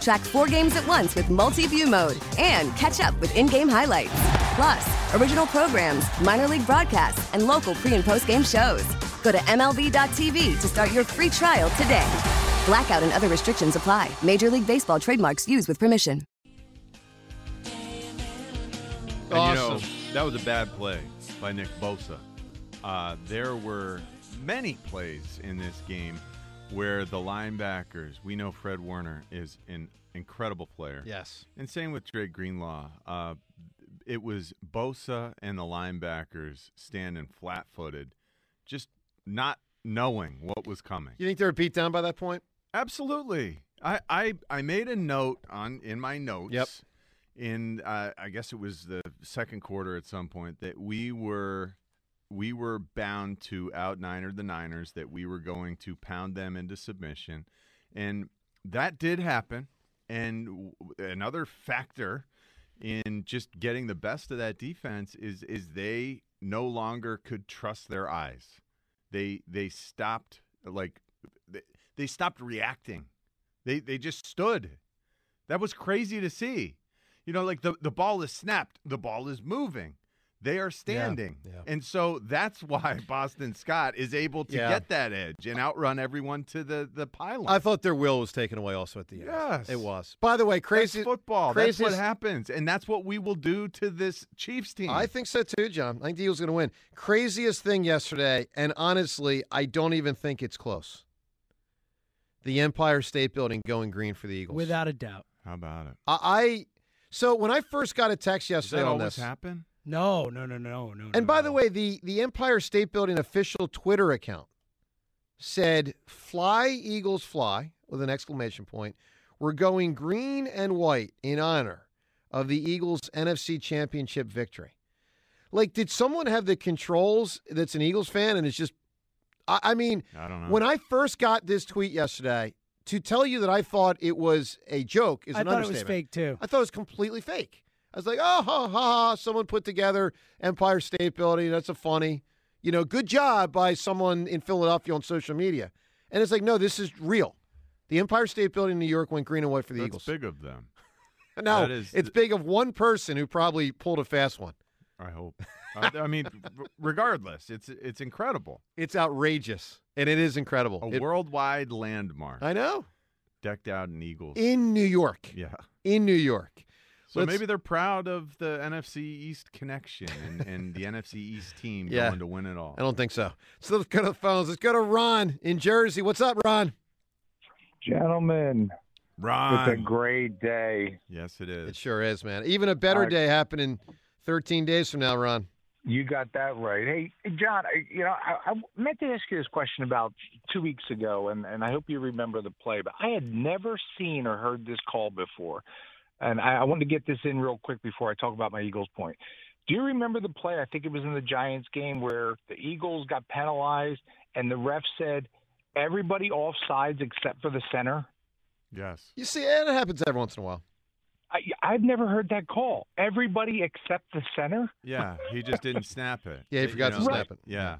Track four games at once with multi view mode and catch up with in game highlights. Plus, original programs, minor league broadcasts, and local pre and post game shows. Go to MLB.tv to start your free trial today. Blackout and other restrictions apply. Major League Baseball trademarks used with permission. And, you know, that was a bad play by Nick Bosa. Uh, there were many plays in this game where the linebackers, we know Fred Warner is an incredible player. Yes. And same with Dre Greenlaw. Uh, it was Bosa and the linebackers standing flat footed, just not knowing what was coming. You think they were beat down by that point? Absolutely. I, I, I made a note on in my notes. Yep. In uh, I guess it was the second quarter at some point that we were we were bound to out niner the Niners that we were going to pound them into submission, and that did happen. And another factor in just getting the best of that defense is is they no longer could trust their eyes. They they stopped like they, they stopped reacting. They they just stood. That was crazy to see. You know, like the the ball is snapped, the ball is moving. They are standing. yeah. And so that's why Boston Scott is able to Yeah. get that edge and outrun everyone to the the pylon. I thought their will was taken away also at the end. Yes. It was. By the way, crazy That's football. That's what happens, and that's what we will do to this Chiefs team. I think so too, John. I think the Eagles going to win. Craziest thing yesterday, and honestly, I don't even think it's close. The Empire State Building going green for the Eagles. Without a doubt. How about it? I, I so when I first got a text Does yesterday that on always this, happen? No, no, no, no, no. and no, by the way, the the Empire State Building official Twitter account said "Fly Eagles Fly" with an exclamation point. We're going green and white in honor of the Eagles' NFC Championship victory. Like, did someone have the controls that's an Eagles fan and it's just? I, I mean, I don't know. when I first got this tweet yesterday, to tell you that I thought it was a joke is I an thought it was fake too. I thought it was completely fake. I was like, oh, ha, ha, ha. Someone put together Empire State Building. That's a funny, you know, good job by someone in Philadelphia on social media. And it's like, no, this is real. The Empire State Building in New York went green and white for the That's Eagles. big of them. No, is- it's big of one person who probably pulled a fast one. I hope. Uh, I mean, regardless, it's it's incredible. It's outrageous, and it is incredible. A It- worldwide landmark, I know. decked out in Eagles. In New York. yeah. In New York. So Let's- maybe they're proud of the NFC East connection and, and the NFC East team Yeah. going to win it all. I don't think so. So let's go to the phones. Let's go to Ron in Jersey. What's up, Ron? Gentlemen, Ron. it's a great day. yes, it is. it It is. sure is, man. Even a better I- day happening 13 days from now, Ron. You got that right. Hey, John, I, you know, I, I meant to ask you this question about two weeks ago, and, and I hope you remember the play, but I had never seen or heard this call before. And I, I wanted to get this in real quick before I talk about my Eagles point. Do you remember the play? I think it was in the Giants game where the Eagles got penalized, and the ref said, everybody off sides except for the center? Yes. You see, and it happens every once in a while. I, I've never heard that call. Everybody except the center? Yeah, he just didn't snap it. Yeah, he You forgot to know, snap it. Yeah.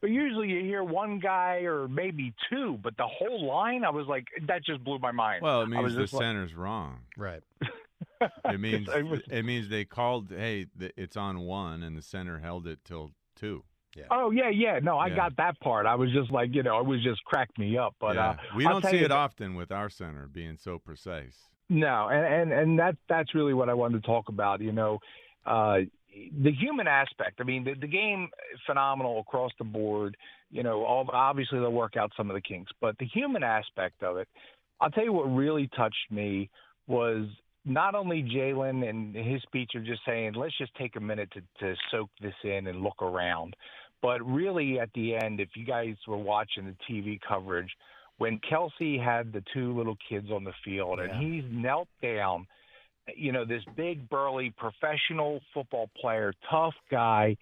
But usually you hear one guy or maybe two, but the whole line, I was like, that just blew my mind. Well, it I means was the just like- center's wrong. Right. It means was- it means they called. Hey, th- it's on one, and the center held it till two. Yeah. oh yeah, yeah. No, I Yeah. got that part. I was just like, you know, it was just cracked me up. But yeah. uh, we don't see it that- often with our center being so precise. No, and and and that that's really what I wanted to talk about. You know, uh, the human aspect. I mean, the, the game phenomenal across the board. You know, all, obviously they'll work out some of the kinks, but the human aspect of it. I'll tell you what really touched me was not only Jalen and his speech of just saying, let's just take a minute to, to soak this in and look around. But really, at the end, if you guys were watching the TV coverage, when Kelce had the two little kids on the field and he's knelt down, you know, this big, burly, professional football player, tough guy,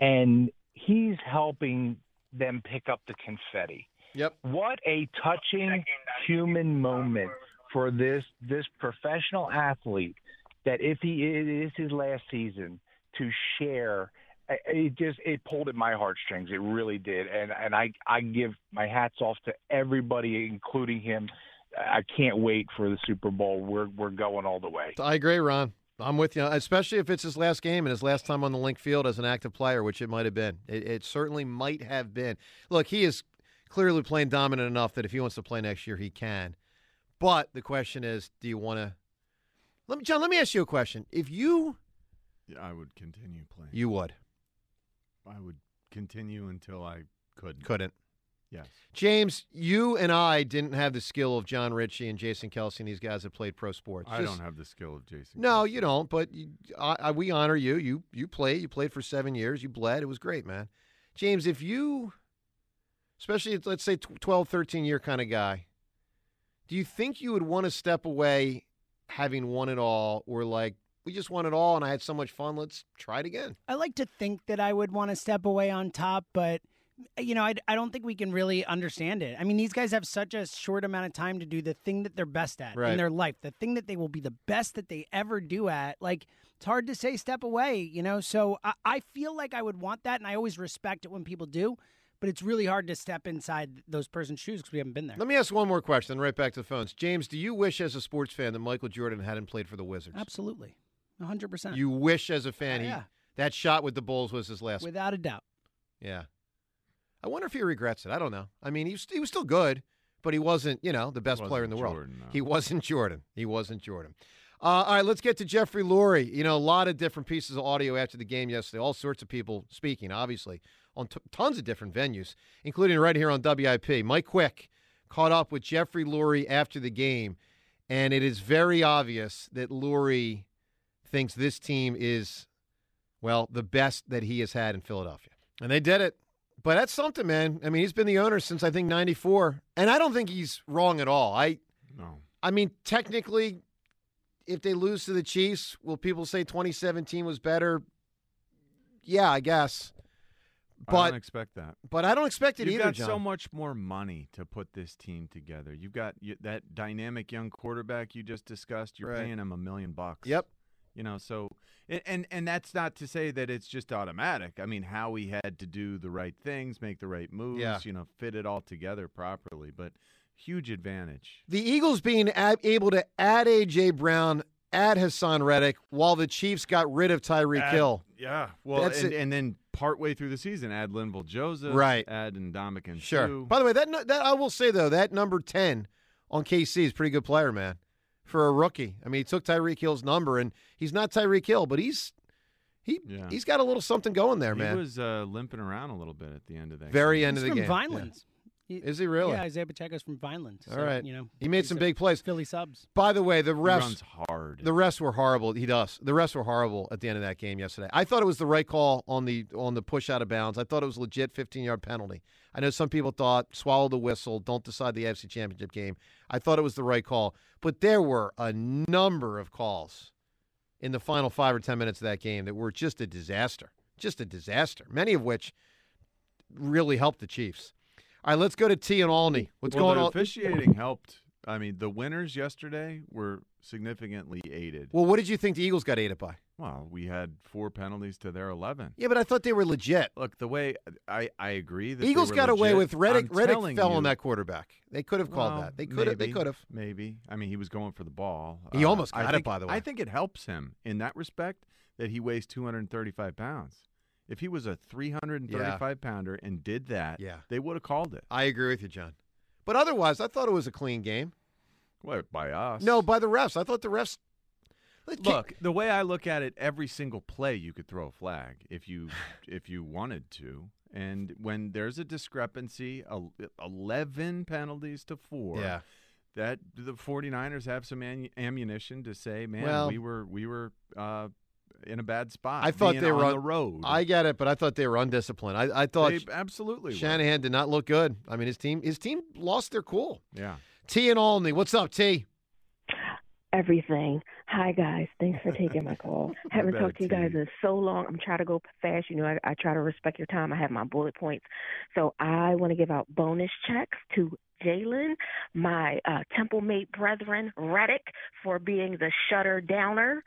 and he's helping them pick up the confetti. Yep. What a touching human moment for this this professional athlete that if he it is his last season to share it just it pulled at my heartstrings it really did and and I I give my hats off to everybody including him I can't wait for the Super Bowl we're we're going all the way I agree, Ron. I'm with you, especially if it's his last game and his last time on the Linc field as an active player, which it might have been. It, it certainly might have been. Look, he is clearly playing dominant enough that if he wants to play next year, he can. But the question is, do you want to? Let me, John. Let me ask you a question. If you, Yeah, I would continue playing. you would, I would continue until I couldn't. couldn't. Yes. James, you and I didn't have the skill of John Ritchie and Jason Kelce and these guys that played pro sports. I Just- don't have the skill of Jason. No, Kelce. you don't. But you, I, I, we honor you. You you played. You played for seven years. You bled. It was great, man. James, if you, especially let's say tw- 12, 13 year kind of guy, do you think you would want to step away having won it all, or like we just won it all and I had so much fun? Let's try it again. I like to think that I would want to step away on top, but eh, you know, I, I don't think we can really understand it. I mean, these guys have such a short amount of time to do the thing that they're best at Right. in their life, the thing that they will be the best that they ever do at. Like, it's hard to say step away, you know? So I, I feel like I would want that, and I always respect it when people do, but it's really hard to step inside those person's shoes because we haven't been there. Let me ask one more question. Right back to the phones. James, do you wish as a sports fan that Michael Jordan hadn't played for the Wizards? Absolutely. 100%. You wish as a fan he Yeah. that shot with the Bulls was his last Without a doubt. Yeah. I wonder if he regrets it. I don't know. I mean, he was, he was still good, but he wasn't, you know, the best player in the Wasn't world. No. He wasn't Jordan. He wasn't Jordan. Uh, all right, let's get to Jeffrey Lurie. You know, a lot of different pieces of audio after the game yesterday. All sorts of people speaking, obviously, on t- tons of different venues, including right here on WIP. Mike Quick caught up with Jeffrey Lurie after the game, and it is very obvious that Lurie thinks this team is, well, the best that he has had in Philadelphia. And they did it. But that's something, man. I mean, he's been the owner since I think '94, and I don't think he's wrong at all. I, No. I mean, technically, if they lose to the Chiefs, will people say 2017 was better? Yeah, I guess. I don't expect that. but I don't expect it You've either, got John. so much more money to put this team together. You've got you, that dynamic young quarterback you just discussed. You're Right. paying him a million bucks. Yep. You know, so and, and and that's not to say that it's just automatic. I mean, Howie had to do the right things, make the right moves, Yeah. you know, fit it all together properly. But huge advantage. The Eagles being able to add A.J. Brown, add Haason Reddick, while the Chiefs got rid of Tyreek Hill. Yeah. Well, and, and then partway through the season, add Linval Joseph, Right. Add Ndamukong Sure. Suh. By the way, that that I will say though, that number ten on KC is a pretty good player, man, for a rookie. I mean, he took Tyreek Hill's number, and he's not Tyreek Hill, but he's he Yeah. he's got a little something going there, man. he was uh, limping around a little bit at the end of that. Very game. end He's of the from game. Vineland. Is he really? Yeah, Isaiah Pacheco's from Vineland. All so, right. You know, He made some big plays. Philly subs. By the way, the He refs runs hard. the refs were horrible. He does. The refs were horrible at the end of that game yesterday. I thought it was the right call on the on the push out of bounds. I thought it was a legit 15 yard penalty. I know some people thought swallow the whistle, don't decide the AFC Championship game. I thought it was the right call, but there were a number of calls in the final five or ten minutes of that game that were just a disaster, just a disaster. Many of which really helped the Chiefs. All right, let's go to T and Olney. What's well, going on? Officiating helped. I mean, the winners yesterday were significantly aided. Well, what did you think the Eagles got aided by? Well, we had four penalties to their eleven. Yeah, but I thought they were legit. Look, the way I, I agree that Eagles got away with Reddick. I'm Reddick fell on that quarterback. They could have called Well, that. They could have. They maybe, could have. Maybe. I mean, he was going for the ball. He Uh, almost I got it, think- by the way. I think it helps him in that respect that he weighs 235 pounds. If he was a 335 pounder and did that, Yeah. they would have called it. I agree with you, John. But otherwise, I thought it was a clean game. What by us? No, by the refs. I thought the refs. Look, the way I look at it, every single play you could throw a flag if you if you wanted to. And when there's a discrepancy, eleven penalties to four. Yeah. that the 49ers have some ammunition to say, man, Well- we were we were uh, in a bad spot. I thought being they were on un- the road. I get it, but I thought they were undisciplined. I, I thought They absolutely were. Shanahan did not look good. I mean, his team his team lost their cool. Yeah. T and Olney, what's up, T? everything. Hi guys, thanks for taking my call. Haven't talked to you guys in so long. I'm trying to go fast. You know, I, I try to respect your time. I have my bullet points, so I want to give out bonus checks to Jalen, my uh, Temple mate brethren, Reddick, for being the shutter downer.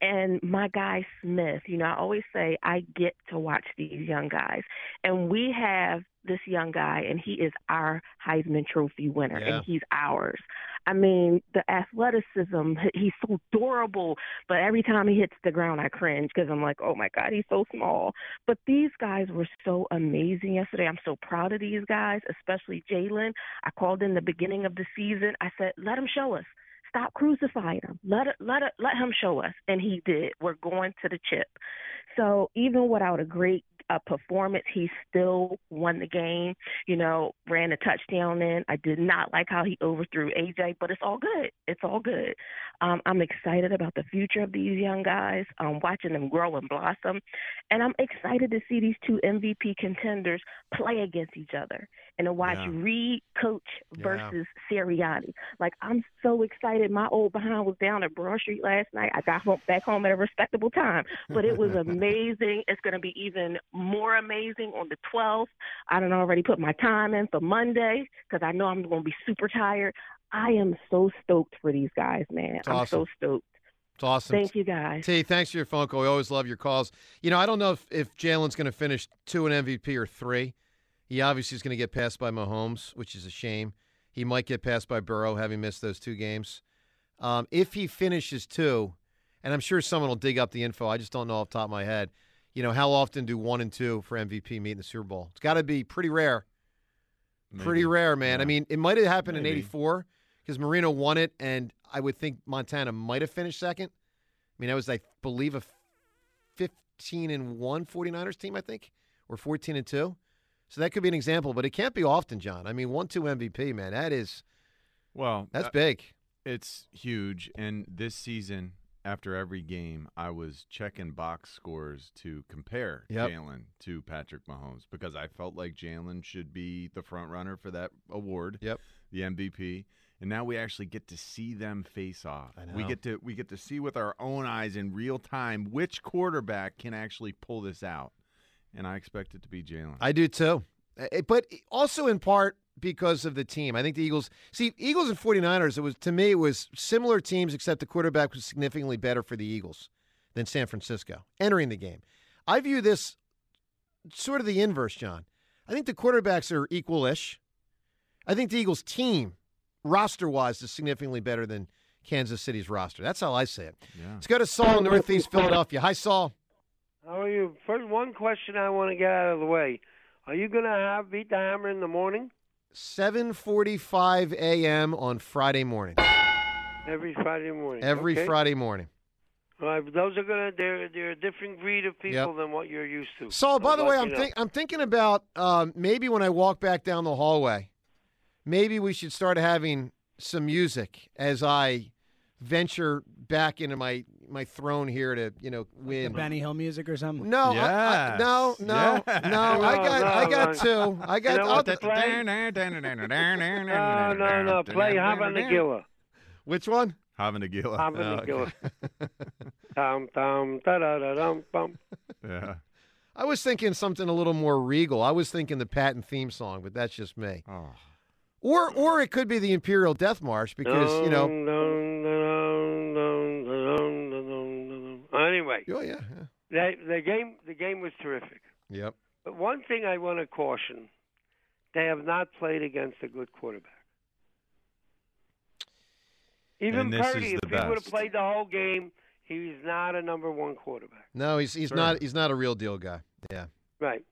And my guy Smith, you know, I always say I get to watch these young guys. And we have this young guy, and he is our Heisman Trophy winner, Yeah. and he's ours. I mean, the athleticism, he's so durable, but every time he hits the ground, I cringe because I'm like, oh my God, he's so small. But these guys were so amazing yesterday. I'm so proud of these guys, especially Jalen. I called in the beginning of the season. I said, let him show us. Stop crucifying him. Let let let him show us, and he did. We're going to the chip. So even without a great uh, performance, he still won the game. You know, ran a touchdown in. I did not like how he overthrew AJ, but it's all good. It's all good. Um, I'm excited about the future of these young guys. Um, watching them grow and blossom, and I'm excited to see these two MVP contenders play against each other and to watch Yeah. Reid coach Yeah. versus Sirianni. Like I'm so excited. My old behind was down at Broad Street last night. I got home back home at a respectable time, but it was amazing. It's going to be even more amazing on the 12th. I don't already put my time in for Monday because I know I'm going to be super tired. I am so stoked for these guys, man. It's I'm awesome. so stoked. It's awesome. Thank you, guys. T, thanks for your phone call. We always love your calls. You know, I don't know if, if Jalen's going to finish two in MVP or three. He obviously is going to get passed by Mahomes, which is a shame. He might get passed by Burrow, having missed those two games. Um, if he finishes two, and I'm sure someone will dig up the info. I just don't know off the top of my head. You know, how often do one and two for MVP meet in the Super Bowl? It's got to be pretty rare. Pretty rare, man. I mean, it might have happened in '84 because Marino won it, and I would think Montana might have finished second. I mean, that was, I believe, a 15 and one 49ers team, I think, or 14 and two. So that could be an example, but it can't be often, John. I mean, one two MVP, man, that is Well, that's uh, big. It's huge. And this season, after every game, I was checking box scores to compare Yep. Jalen to Patrick Mahomes because I felt like Jalen should be the front runner for that award, Yep. the MVP. And now we actually get to see them face off. We get to we get to see with our own eyes in real time which quarterback can actually pull this out. And I expect it to be Jalen. I do too. Uh, But also in part because of the team. I think the Eagles see Eagles and 49ers, it was to me it was similar teams except the quarterback was significantly better for the Eagles than San Francisco entering the game. I view this sort of the inverse, John. I think the quarterbacks are equal-ish. I think the Eagles team roster-wise is significantly better than Kansas City's roster. That's how I say it. yeah. Let's go to Saul in Northeast Philadelphia. Hi Saul. How are you? First, one question I want to get out of the way. Are you going to have Beat the Hammer in the morning? 7:45 a.m. on Friday morning. Every Friday morning. Every okay? Friday morning. Right, those are gonna they're they're a different breed of people Yep. than what you're used to. Saul, by the way, I'm think, I'm thinking about um, maybe when I walk back down the hallway, maybe we should start having some music as I venture back into my my throne here to you know The win. Benny Hill music or something. No, I- I- no, no, Yes. no. I No, got, I got no. two. I got. You know I'll- what to play? No, no, no. Play Hava Nagila. which one? Hava Nagila. Havanagilla. Oh, tom tom da da da dum bum. Yeah. I was thinking something a little more regal. I was thinking the Patton theme song, but that's just me. Oh. Or, or it could be the Imperial Death March because you know. Dum, dum, dum. Anyway, Oh yeah. yeah. that, the game the game was terrific. Yep. But one thing I want to caution: they have not played against a good quarterback. Even And this is Purdy, the if he would have played the whole game, he's not a number one quarterback. No, he's he's Sure. not he's not a real deal guy. Yeah. Right.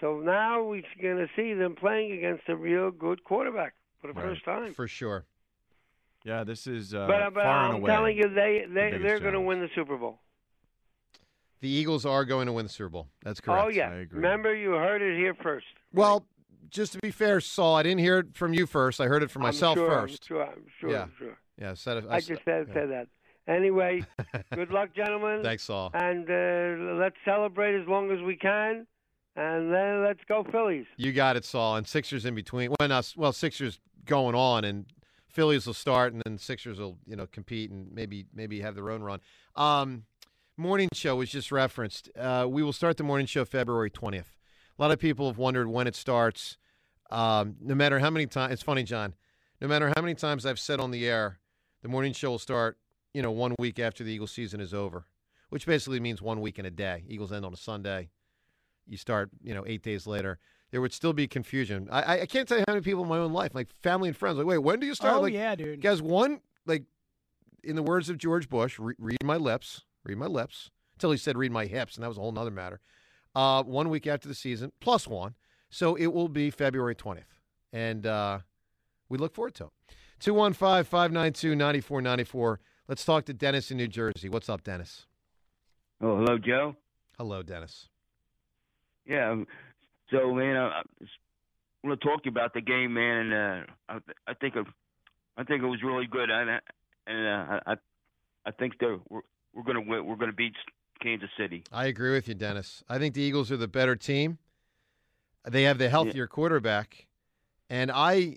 So now we're going to see them playing against a real good quarterback for the Right. first time. For sure. Yeah, this is uh, but but far and away. I'm telling you, they they biggest they're going to win the Super Bowl. The Eagles are going to win the Super Bowl. That's correct. Oh yeah. I agree. Remember, you heard it here first. Well, just to be fair, Saul, I didn't hear it from you first. I heard it from I'm myself sure, first. I'm sure. I'm sure. Yeah. I'm sure. Yeah, said it. I just said, yeah. said that. Anyway, good luck, gentlemen. Thanks, Saul. And uh, let's celebrate as long as we can, and then let's go Phillies. You got it, Saul. And Sixers in between. When us, well, Sixers going on, and Phillies will start, and then Sixers will, you know, compete and maybe maybe have their own run. Um, morning show was just referenced. Uh, we will start the morning show February twentieth. A lot of people have wondered when it starts. Um, no matter how many times, it's funny, John. No matter how many times I've said on the air, the morning show will start. You know, one week after the Eagles season is over, which basically means one week and a day. Eagles end on a Sunday. You start, you know, eight days later. There would still be confusion. I, I- I can't tell you how many people in my own life, like family and friends, like, wait, when do you start? Oh like, yeah, dude. Guys, one like, in the words of George Bush, re- read my lips, read my lips, until he said read my hips, and that was a whole nother matter. Uh, one week after the season, plus one, so it will be February twentieth, and uh, we look forward to it. 215 592 9494. Let's talk to Dennis in New Jersey. What's up, Dennis? Oh, hello, Joe. Hello, Dennis. Yeah. So, man, I, want to talk to you about the game, man. And uh, I, I think it, I think it was really good, and I- and uh, I, I think that we're we're gonna win. We're gonna beat Kansas City. I agree with you, Dennis. I think the Eagles are the better team. They have the healthier quarterback, and I,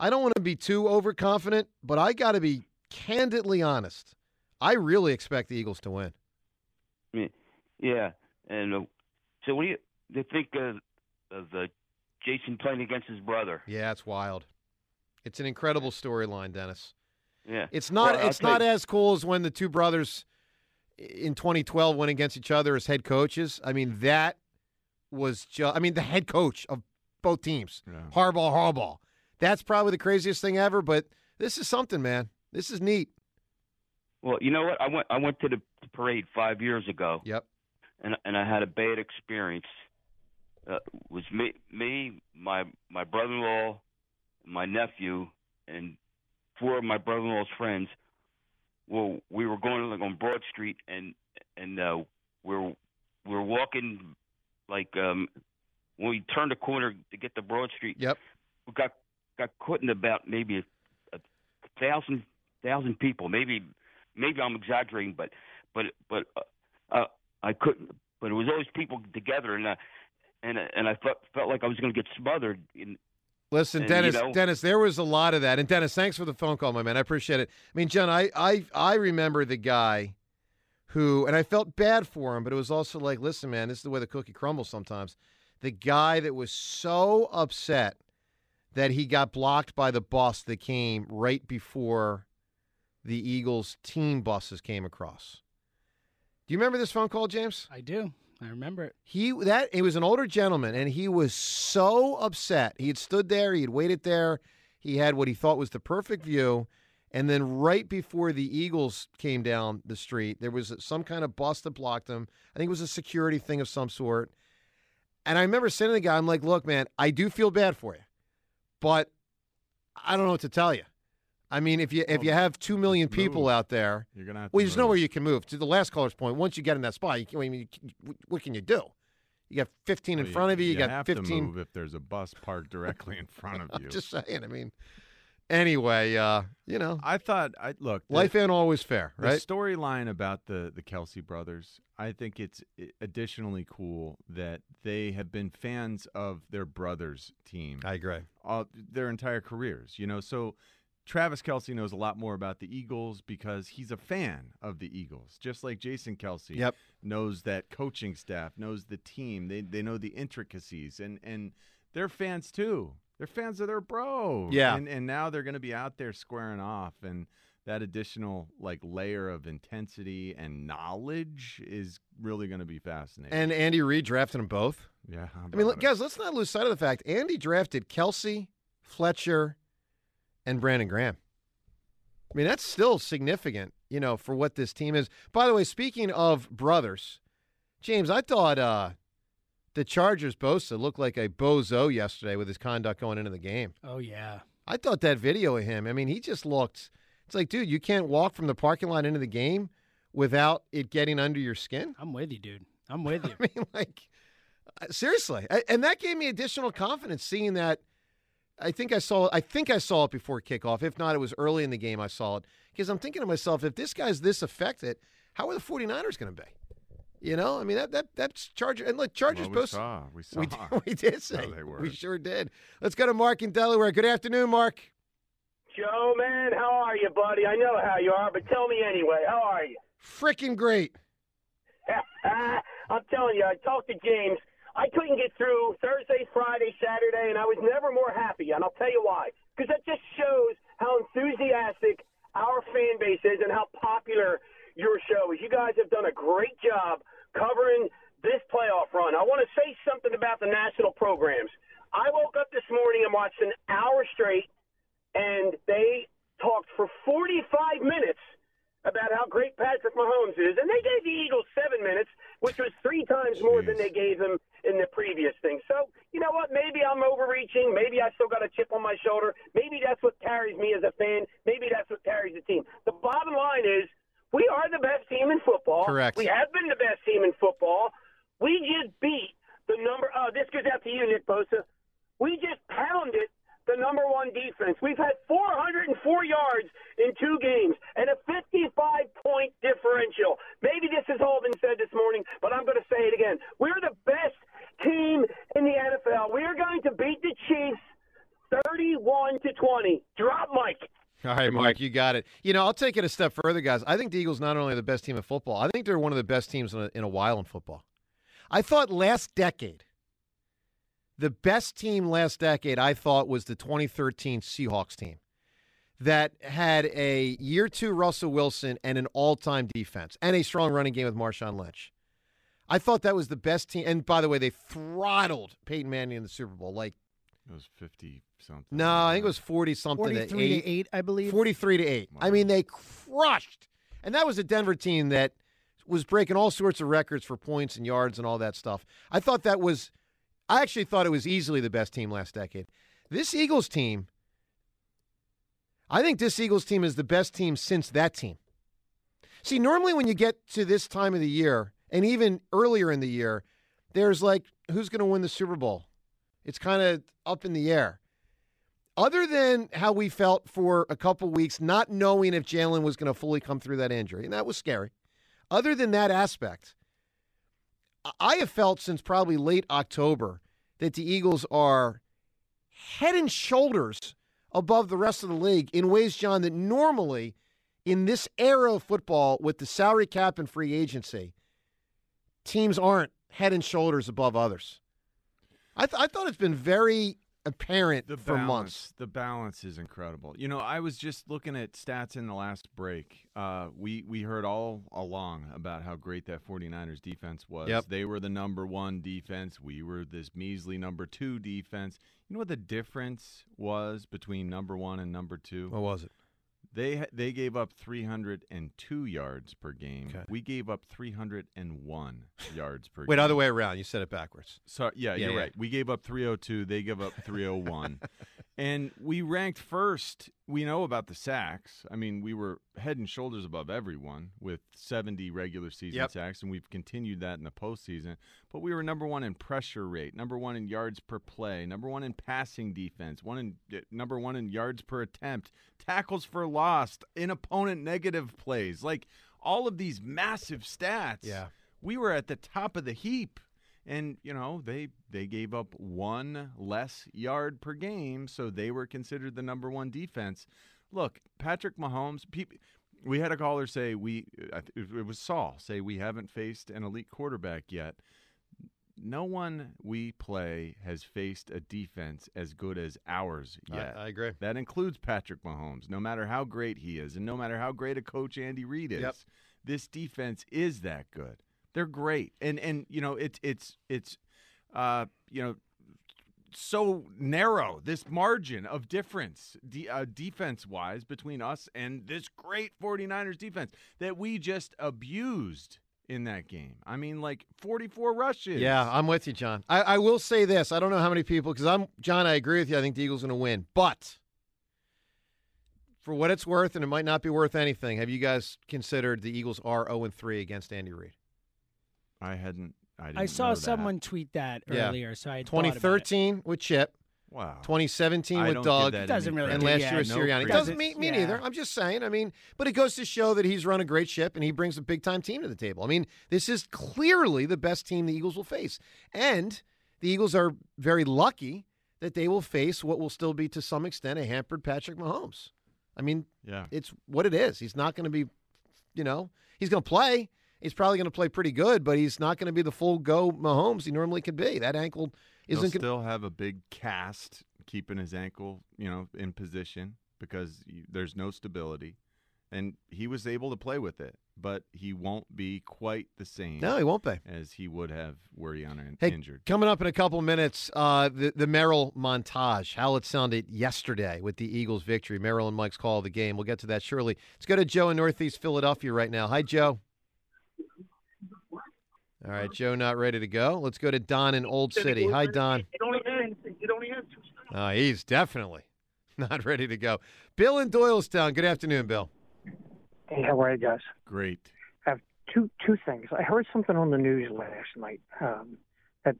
I don't want to be too overconfident, but I got to be candidly honest. I really expect the Eagles to win. Yeah, yeah. And uh, so, what do you, do you think of, of uh, Jason playing against his brother? Yeah, it's wild. It's an incredible storyline, Dennis. Yeah, It's not. Well, it's not you- as cool as when the two brothers in 2012 went against each other as head coaches. I mean, that was just. I mean, the head coach of both teams, Harbaugh, Harbaugh. That's probably the craziest thing ever. But this is something, man. This is neat. Well, you know what? I went I went to the parade five years ago. Yep. And and I had a bad experience. Uh, it was me me my my brother-in-law, my nephew, and four of my brother-in-law's friends. Well, we were going like on Broad Street, and and uh, we we're we we're walking like um when we turned the corner to get to Broad Street. Yep. We got got caught in about maybe a, a thousand thousand people. Maybe maybe I'm exaggerating, but but but uh, uh, I couldn't. But it was always people together, and uh, and and I felt felt like I was going to get smothered. In, Listen, And, Dennis. you know- Dennis, there was a lot of that. And Dennis, thanks for the phone call, my man. I appreciate it. I mean, John, I I I remember the guy who, and I felt bad for him, but it was also like, listen, man, this is the way the cookie crumbles sometimes. The guy that was so upset that he got blocked by the bus that came right before the Eagles team buses came across. Do you remember this phone call, James? I do. I remember it. He that he was an older gentleman, and he was so upset. He had stood there, he had waited there, he had what he thought was the perfect view, and then right before the Eagles came down the street, there was some kind of bus that blocked him. I think it was a security thing of some sort. And I remember saying to the guy, "I'm like, look, man, I do feel bad for you, but I don't know what to tell you. I mean, if you if you have two million people move. out there, You're gonna have well, there's move. nowhere you can move. To the last caller's point, once you get in that spot, you can, I mean, you, what can you do? You got 15 in Well, front of you. You, got have 15. to move if there's a bus parked directly in front of you. I'm just saying. I mean, anyway, uh, you know, I thought I look the- life ain't always fair, The right? storyline about the the Kelce brothers, I think it's additionally cool that they have been fans of their brother's team. I agree. All, their entire careers, you know. So Travis Kelce knows a lot more about the Eagles because he's a fan of the Eagles, just like Jason Kelce Yep. knows that coaching staff, knows the team. They they know the intricacies, and and they're fans too. They're fans of their bro. Yeah. and and now they're going to be out there squaring off, and that additional like layer of intensity and knowledge is really going to be fascinating. And Andy Reid drafted them both. yeah, I mean, look, guys, let's not lose sight of the fact Andy drafted Kelce, Fletcher, and Brandon Graham. I mean, that's still significant, you know, for what this team is. By the way, speaking of brothers, James, I thought uh, the Chargers Bosa looked like a bozo yesterday with his conduct going into the game. Oh yeah. I thought that video of him, I mean, he just looked. It's like, dude, you can't walk from the parking lot into the game without it getting under your skin. I'm with you, dude. I'm with you. I mean, like, Uh, Seriously, and that gave me additional confidence seeing that. I think I saw. I think I saw it before kickoff. If not, it was early in the game. I saw it because I'm thinking to myself, if this guy's this affected, how are the 49ers going to be? You know, I mean that that that's Charger and look, Chargers Well, we post. saw. We saw. We did, we did say they were. we sure did. Let's go to Mark in Delaware. Good afternoon, Mark. Joe, man, how are you, buddy? I know how you are, but tell me anyway. How are you? Freaking great. I'm telling you, I talked to James. I couldn't get through Thursday, Friday, Saturday, and I was never more happy. And I'll tell you why. Because that just shows how enthusiastic our fan base is and how popular your show is. You guys have done a great job covering this playoff run. I want to say something about the national programs. I woke up this morning and watched an hour straight, and they talked for 45 minutes about how great Patrick Mahomes is, and they gave the Eagles seven minutes, which was three times more than they gave him in the previous thing. So, you know what? Maybe I'm overreaching. Maybe I still got a chip on my shoulder. Maybe that's what carries me as a fan. Maybe that's what carries the team. The bottom line is we are the best team in football. Correct. We have been the best team in football. We just beat the number. Oh, this goes out to you, Nick Bosa. We just pounded the number one defense. We've had 404 yards in two games and a 55 point differential. Maybe this has all been said this morning, but I'm going to say it again. We're the best team in the NFL. We are going to beat the Chiefs 31 to 20. Drop Mike. All right, You got it. You know, I'll take it a step further, guys. I think the Eagles not only are the best team in football, I think they're one of the best teams in a, in a while in football. I thought last decade, the best team last decade, I thought was the 2013 Seahawks team that had a year two Russell Wilson and an all time defense and a strong running game with Marshawn Lynch. I thought that was the best team. And by the way, they throttled Peyton Manning in the Super Bowl. Like, It was fifty something. no, I think it was 40 something 43 to to 8, I believe. 43 to 8. I mean, they crushed. And that was a Denver team that was breaking all sorts of records for points and yards and all that stuff. I thought that was, I actually thought it was easily the best team last decade. This Eagles team, I think this Eagles team is the best team since that team. See, normally when you get to this time of the year, and even earlier in the year, there's like, who's going to win the Super Bowl? It's kind of up in the air. Other than how we felt for a couple weeks, not knowing if Jalen was going to fully come through that injury, and that was scary. Other than that aspect, I- have felt since probably late October that the Eagles are head and shoulders above the rest of the league in ways, John, that normally in this era of football with the salary cap and free agency, teams aren't head and shoulders above others. I, th- I thought it's been very apparent the for balance, months. The balance is incredible. You know, I was just looking at stats in the last break. Uh, we we heard all along about how great that 49ers defense was. Yep. They were the number 1 defense. We were this measly number 2 defense. You know what the difference was between number 1 and number 2? What was it? They they gave up 302 yards per game. Okay. We gave up 301 yards per game. Wait, game. other way around. You said it backwards. So yeah, Yeah, you're yeah. right. We gave up 302. They give up 301, and we ranked first. We know about the sacks. I mean, we were head and shoulders above everyone with 70 regular season Yep. sacks, and we've continued that in the postseason. But we were number one in pressure rate, number one in yards per play, number one in passing defense, one in uh, number one in yards per attempt, tackles for lost, in opponent negative plays, like all of these massive stats Yeah. we were at the top of the heap and you know they they gave up one less yard per game so they were considered the number one defense look patrick mahomes we had a caller say we it was saul say we haven't faced an elite quarterback yet no one we play has faced a defense as good as ours I- yet. I agree. That includes Patrick Mahomes, no matter how great he is, and no matter how great a coach Andy Reid is. Yep. This defense is that good. They're great, and and you know it's it's it's uh you know so narrow this margin of difference de- uh, defense wise between us and this great 49ers defense that we just abused in that game. I mean, like 44 rushes. Yeah, I'm with you, John. I, I will say this. I don't know how many people, because I'm, John, I agree with you. I think the Eagles going to win. But for what it's worth, and it might not be worth anything, have you guys considered the Eagles are 0 3 against Andy Reid? I hadn't I, didn't I saw know that. someone tweet that Yeah. earlier, so I had thought about it. 2013 with Chip. Wow. 2017 I with don't give Doug. that Doesn't any really and credit. last yeah, year with no Sirianni. credit. Doesn't me, me Yeah. neither. I'm just saying. I mean, but it goes to show that he's run a great ship and he brings a big time team to the table. I mean, this is clearly the best team the Eagles will face. And the Eagles are very lucky that they will face what will still be to some extent a hampered Patrick Mahomes. I mean, Yeah. it's what it is. He's not going to be, you know, he's going to play. He's probably going to play pretty good, but he's not going to be the full go Mahomes he normally could be. That ankle isn't. Gonna, still have a big cast keeping his ankle, you know, in position because there's no stability, and he was able to play with it, but he won't be quite the same. no, he won't be. as he would have were he un- Hey, injured. coming up in a couple minutes, uh, the the Merrill montage, how it sounded yesterday with the Eagles' victory. Merrill and Mike's call of the game. We'll get to that shortly. Let's go to Joe in Northeast Philadelphia right now. Hi, Joe. All right, Joe, not ready to go. Let's go to Don in Old City. Hi, Don. It only had, it only had Uh, he's definitely not ready to go. Bill in Doylestown. Good afternoon, Bill. Hey, how are you guys? Great. I have two two things. I heard something on the news last night um, that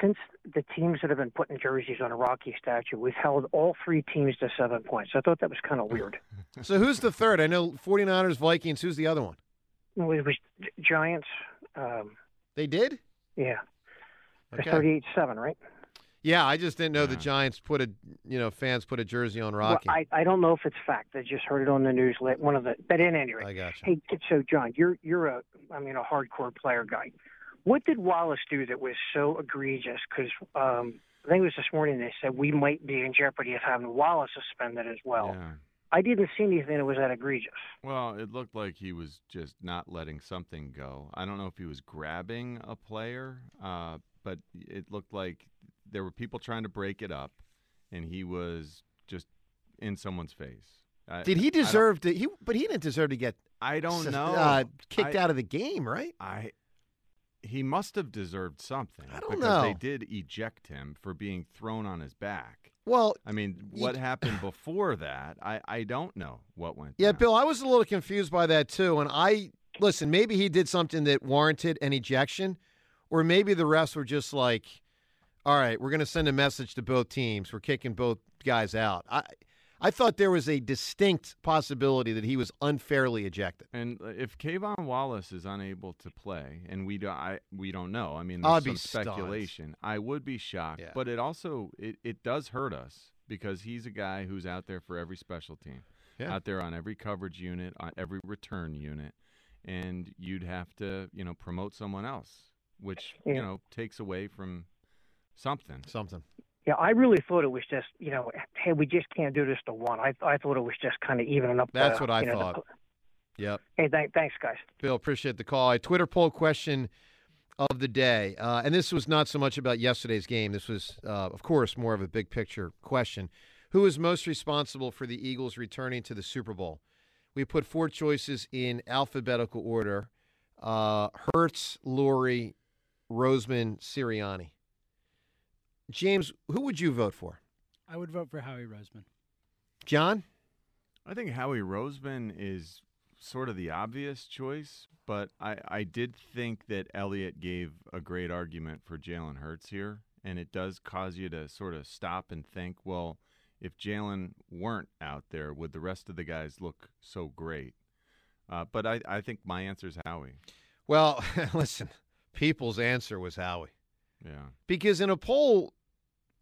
since the teams that have been putting jerseys on a Rocky statue, we've held all three teams to seven points. I thought that was kind of weird. So who's the third? I know 49ers, Vikings. Who's the other one? It it was Giants. Um, They did? yeah, Okay. thirty-eight seven, right? Yeah, I just didn't know the Giants put a, you know, fans put a jersey on Rocky. Well, I I don't know if it's fact. I just heard it on the news. la- One of the but in any rate, I got Hey, so John, you're you're a I mean a hardcore player guy. What did Wallace do that was so egregious? Because um, I think it was this morning they said we might be in jeopardy of having Wallace suspended as well. Yeah. I didn't see anything that was that egregious. Well, it looked like he was just not letting something go. I don't know if he was grabbing a player, uh, but it looked like there were people trying to break it up, and he was just in someone's face. I- Did he deserve to? He, but he didn't deserve to get. I don't know. Uh, kicked I- out of the game, right? I he must have deserved something. I don't because They did eject him for being thrown on his back. Well, I mean, what happened before that? I I don't know what went. Yeah, Bill, I was a little confused by that too. And I listen, maybe he did something that warranted an ejection, or maybe the refs were just like, "All right, we're going to send a message to both teams. We're kicking both guys out." I I thought there was a distinct possibility that he was unfairly ejected. And uh, if K'Von Wallace is unable to play, and we don't, I, we don't know. I mean, I'd there's be some stunned. speculation. I would be shocked, but it also it, it does hurt us because he's a guy who's out there for every special team, Yeah. out there on every coverage unit, on every return unit, and you'd have to you know promote someone else, which Yeah. you know takes away from something. Something. Yeah, I really thought it was just you know, hey, we just can't do this to one. I I thought it was just kind of evening up. That's the, what I you know, the- thought. Yep. hey, th- thanks, guys. Bill, appreciate the call. A Twitter poll question of the day, uh, and this was not so much about yesterday's game. This was, uh, of course, more of a big picture question. Who is most responsible for the Eagles returning to the Super Bowl? We put four choices in alphabetical order: uh, Hurts, Lurie, Roseman, Sirianni. James, who would you vote for? I would vote for Howie Roseman. John? I think Howie Roseman is sort of the obvious choice, but I, I did think that Elliott gave a great argument for Jalen Hurts here, and it does cause you to sort of stop and think, well, if Jalen weren't out there, would the rest of the guys look so great? Uh, but I, I think my answer is Howie. Well, listen, people's answer was Howie. Yeah. Because in a poll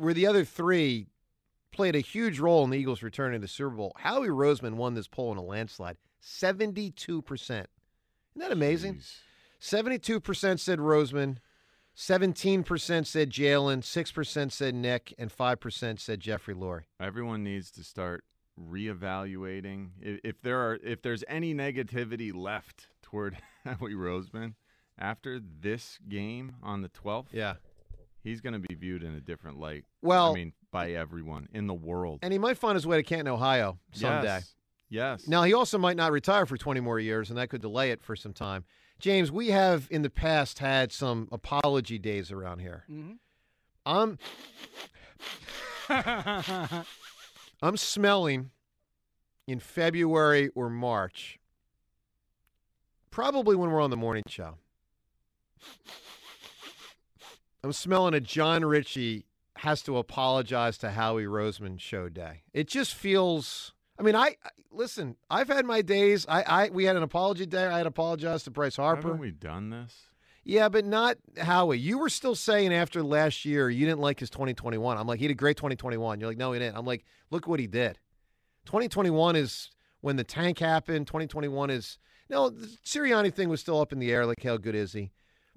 where the other three played a huge role in the Eagles returning to the Super Bowl, Howie Roseman won this poll in a landslide. 72%. Isn't that amazing? 72% said Roseman, 17% said Jalen, 6% said Nick, and 5% said Jeffrey Lurie. Everyone needs to start reevaluating. If, if there are if there's any negativity left toward Howie Roseman after this game on the 12th, yeah, he's going to be viewed in a different light. Well- I mean, by everyone in the world. And he might find his way to Canton, Ohio someday. Yes. Yes. Now, he also might not retire for 20 more years, and that could delay it for some time. James, we have in the past had some apology days around here. Mm-hmm. I'm I'm smelling in February or March, probably when we're on the morning show. I'm smelling a John Ritchie has to apologize to Howie Roseman show day. It just feels. I mean, I, I listen. I've had my days. I, I we had an apology day. I had apologized to Bryce Harper. Haven't we done this? Yeah, but not Howie. You were still saying after last year you didn't like his 2021. I'm like, he had a great 2021. You're like, no, he didn't. I'm like, look what he did. 2021 is when the tank happened. 2021 is no. The Sirianni thing was still up in the air. Like, how good is he?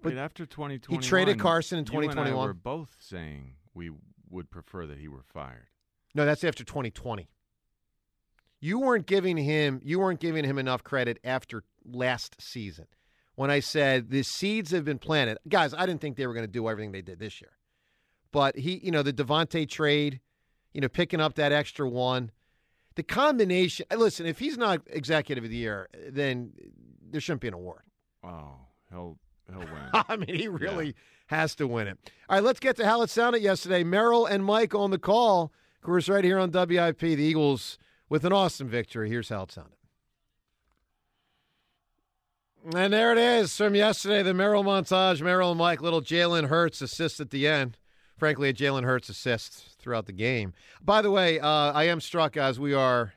But after 2021, he traded Carson in you and I were both saying we would prefer that he were fired. No, that's after 2020. You weren't giving him you weren't giving him enough credit after last season. When I said the seeds have been planted. Guys, I didn't think they were going to do everything they did this year. But he, you know, the DeVonta trade, you know, picking up that extra one. The combination uh, listen, if he's not executive of the year, then there shouldn't be an award. Oh, he'll he'll win. I mean, he really has to win it. All right, let's get to how it sounded yesterday. Merrill and Mike on the call. Of course, right here on WIP, the Eagles with an awesome victory. Here's how it sounded. And there it is from yesterday, the Merrill montage. Merrill and Mike, little Jalen Hurts assist at the end. Frankly, a Jalen Hurts assist throughout the game. By the way, uh, I am struck, guys. We are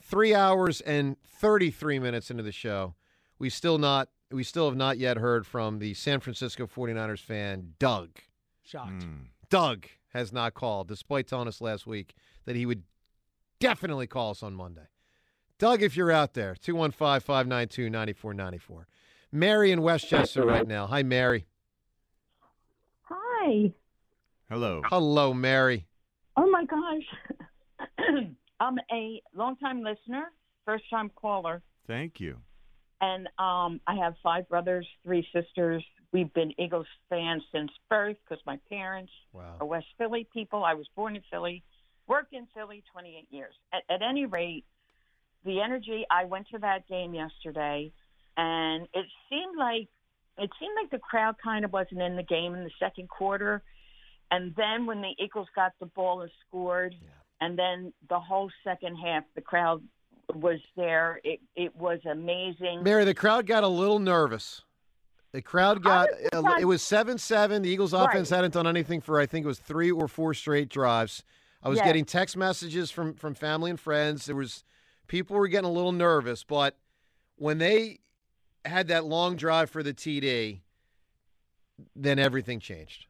three hours and 33 minutes into the show. We still not we still have not yet heard from the San Francisco 49ers fan, Doug. Shocked. Hmm. Doug has not called, despite telling us last week that he would definitely call us on Monday. Doug, if you're out there, 215 592 9494. Mary in Westchester right now. Hi, Mary. Hi. Hello. Hello, Mary. Oh my gosh. I'm a longtime listener, first time caller, Thank you. And um, I have five brothers, three sisters. We've been Eagles fans since birth because my parents wow. are West Philly people. I was born in Philly, worked in Philly 28 years. At, at any rate, the energy. I went to that game yesterday, and it seemed like it seemed like the crowd kind of wasn't in the game in the second quarter. And then when the Eagles got the ball and scored, and then the whole second half, the crowd was there. It it was amazing. Mary, the crowd got a little nervous. The crowd got surprised. it was seven seven. The Eagles' Right. offense hadn't done anything for I think it was three or four straight drives. I was Yes. getting text messages from from family and friends. There was people were getting a little nervous, but when they had that long drive for the TD, then everything changed.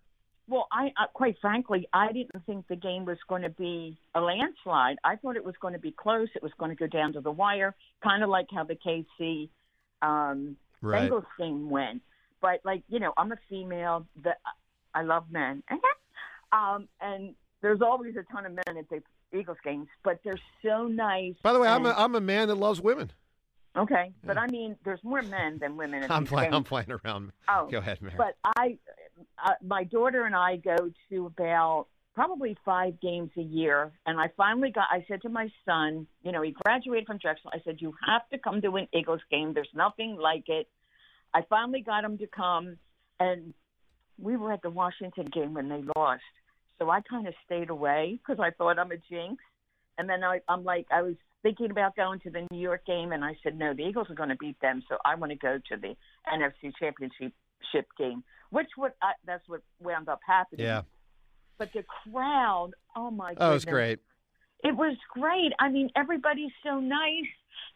Well, I uh, quite frankly, I didn't think the game was going to be a landslide. I thought it was going to be close. It was going to go down to the wire, kind of like how the KC um, Right. Bengals game went. But like you know, I'm a female. That I love men, um, and there's always a ton of men at the Eagles games, but they're so nice. By the way, I'm a, and- I'm a man that loves women. okay, but I mean, there's more men than women at I'm playing. I'm playing around. Oh, Go ahead, Mary. But I, uh, my daughter and I go to about probably five games a year, and I finally got. I said to my son, you know, he graduated from Drexel. I said, you have to come to an Eagles game. There's nothing like it. I finally got him to come, and we were at the Washington game when they lost. So I kind of stayed away because I thought I'm a jinx. And then I, I'm like, I was thinking about going to the New York game, and I said, no, the Eagles are going to beat them, so I want to go to the NFC Championship game, which would I, that's what wound up happening. Yeah. But the crowd, oh my! Oh, it was great. It was great. I mean, everybody's so nice.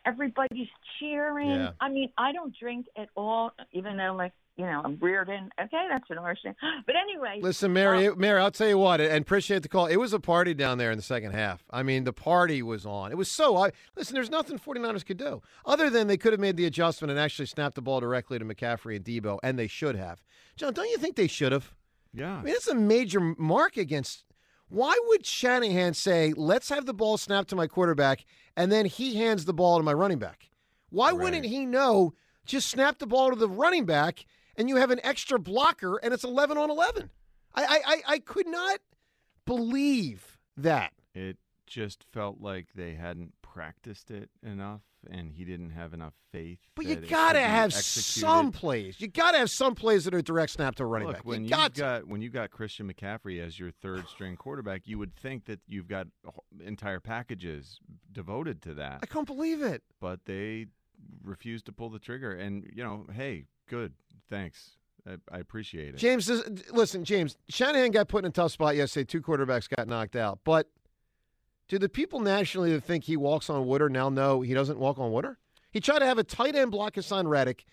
Everybody's cheering. Yeah. I mean, I don't drink at all, even though, like, you know, I'm reared in. Okay, that's an thing. But anyway, Listen, Mary, it- Mary, I'll tell you what, and appreciate the call. It was a party down there in the second half. I mean, the party was on. It was so. I listen. There's nothing 49ers could do other than they could have made the adjustment and actually snapped the ball directly to McCaffrey and Deebo, and they should have. Jon, don't you think they should have? Yeah. I mean, it's a major mark against. Why would Shanahan say, "Let's have the ball snapped to my quarterback," and then he hands the ball to my running back? Why wouldn't he know? Just snap the ball to the running back, and you have an extra blocker, and it's eleven on eleven. I I I, could not believe that. It just felt like they hadn't practiced it enough, and he didn't have enough faith. But you gotta have executed. some plays. You gotta have some plays that are direct snap to a running Look, back. when you you got got when you got Christian McCaffrey as your third string quarterback, you would think that you've got entire packages devoted to that. I can't believe it. But they refused to pull the trigger, and you know, hey, good, thanks. I, appreciate it. James, listen, James, Shanahan got put in a tough spot yesterday. Two quarterbacks got knocked out. But do the people nationally that think he walks on water now know he doesn't walk on water? He tried to have a tight end block Haason Reddick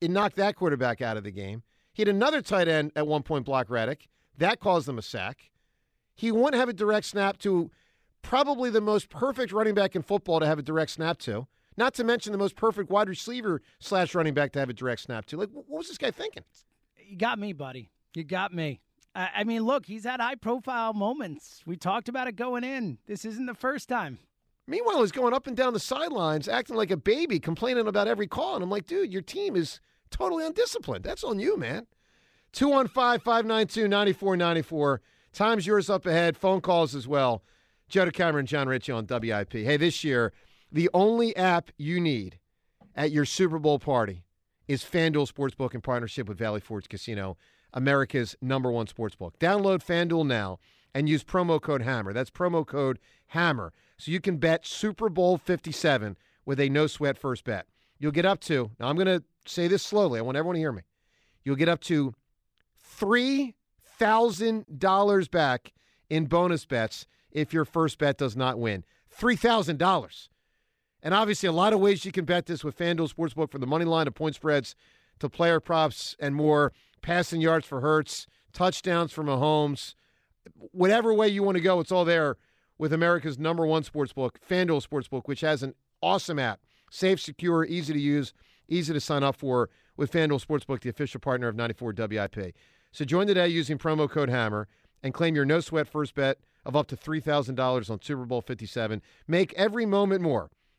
and knock that quarterback out of the game. He had another tight end at one point block Reddick. That caused them a sack. He won't have a direct snap to probably the most perfect running back in football to have a direct snap to. Not to mention the most perfect wide receiver slash running back to have a direct snap to. Like, what was this guy thinking? You got me, buddy. You got me. I, I mean, look, he's had high profile moments. We talked about it going in. This isn't the first time. Meanwhile, he's going up and down the sidelines, acting like a baby, complaining about every call. And I'm like, dude, your team is totally undisciplined. That's on you, man. 215 592 9494. Time's yours up ahead. Phone calls as well. Joe DeCamara, Jon Ritchie on WIP. Hey, this year, the only app you need at your Super Bowl party is FanDuel Sportsbook in partnership with Valley Forge Casino, America's number one sportsbook. Download FanDuel now and use promo code HAMMER. That's promo code HAMMER. So you can bet Super Bowl 57 with a no sweat first bet. You'll get up to, now I'm going to say this slowly, I want everyone to hear me. You'll get up to $3,000 back in bonus bets if your first bet does not win. $3,000. And obviously, a lot of ways you can bet this with FanDuel Sportsbook from the money line to point spreads to player props and more, passing yards for Hurts, touchdowns for Mahomes. Whatever way you want to go, it's all there with America's number one sportsbook, FanDuel Sportsbook, which has an awesome app. Safe, secure, easy to use, easy to sign up for with FanDuel Sportsbook, the official partner of 94 WIP. So join today using promo code HAMMER and claim your no sweat first bet of up to $3,000 on Super Bowl 57. Make every moment more